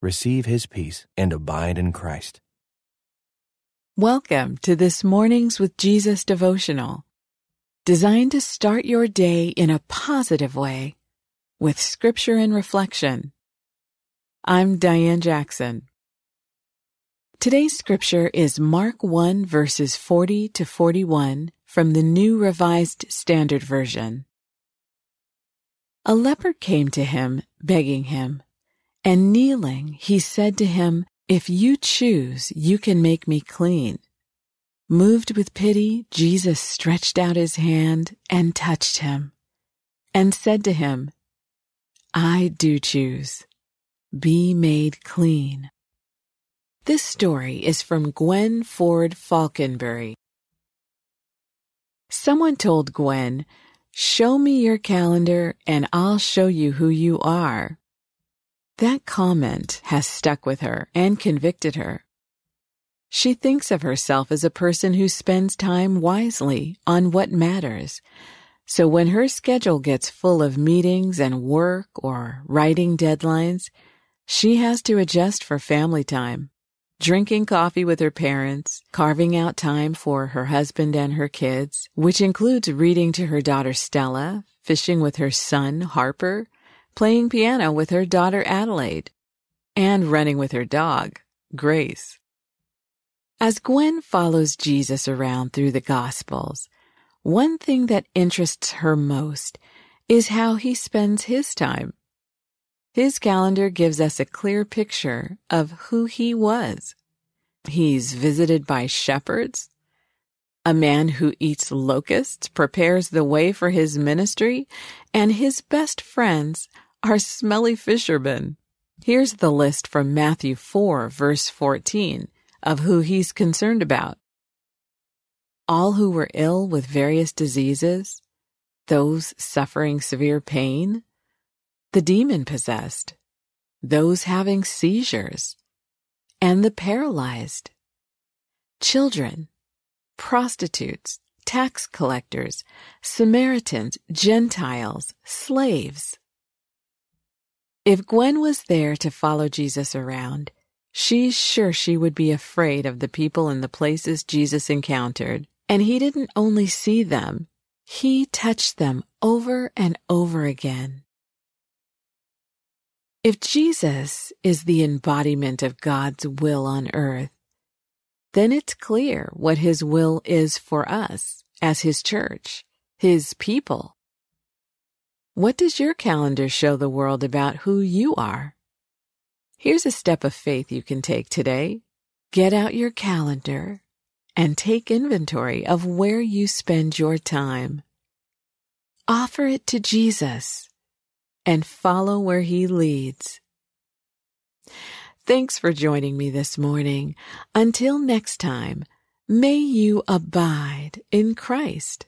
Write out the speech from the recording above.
receive his peace and abide in Christ. Welcome to this Mornings with Jesus devotional, designed to start your day in a positive way with scripture and reflection. I'm Dianne Jackson. Today's scripture is Mark 1 verses 40 to 41 from the New Revised Standard Version. A leper came to him, begging him, and kneeling, he said to him, If you choose, you can make me clean. Moved with pity, Jesus stretched out his hand and touched him, and said to him, I do choose. Be made clean. This story is from Gwen Ford Faulkenberry. Someone told Gwen, Show me your calendar and I'll show you who you are. That comment has stuck with her and convicted her. She thinks of herself as a person who spends time wisely on what matters. So when her schedule gets full of meetings and work or writing deadlines, she has to adjust for family time, drinking coffee with her parents, carving out time for her husband and her kids, which includes reading to her daughter Stella, fishing with her son Harper, playing piano with her daughter Adelaide, and running with her dog, Grace. As Gwen follows Jesus around through the Gospels, one thing that interests her most is how he spends his time. His calendar gives us a clear picture of who he was. He's visited by shepherds. A man who eats locusts prepares the way for his ministry, and his best friends are smelly fishermen. Here's the list from Matthew 4, verse 14, of who he's concerned about. All who were ill with various diseases, those suffering severe pain, the demon possessed, those having seizures, and the paralyzed, children, prostitutes, tax collectors, Samaritans, Gentiles, slaves. If Gwen was there to follow Jesus around, she's sure she would be afraid of the people and the places Jesus encountered. And he didn't only see them, he touched them over and over again. If Jesus is the embodiment of God's will on earth, then it's clear what his will is for us as his church, his people. What does your calendar show the world about who you are? Here's a step of faith you can take today. Get out your calendar and take inventory of where you spend your time. Offer it to Jesus and follow where he leads. Thanks for joining me this morning. Until next time, may you abide in Christ.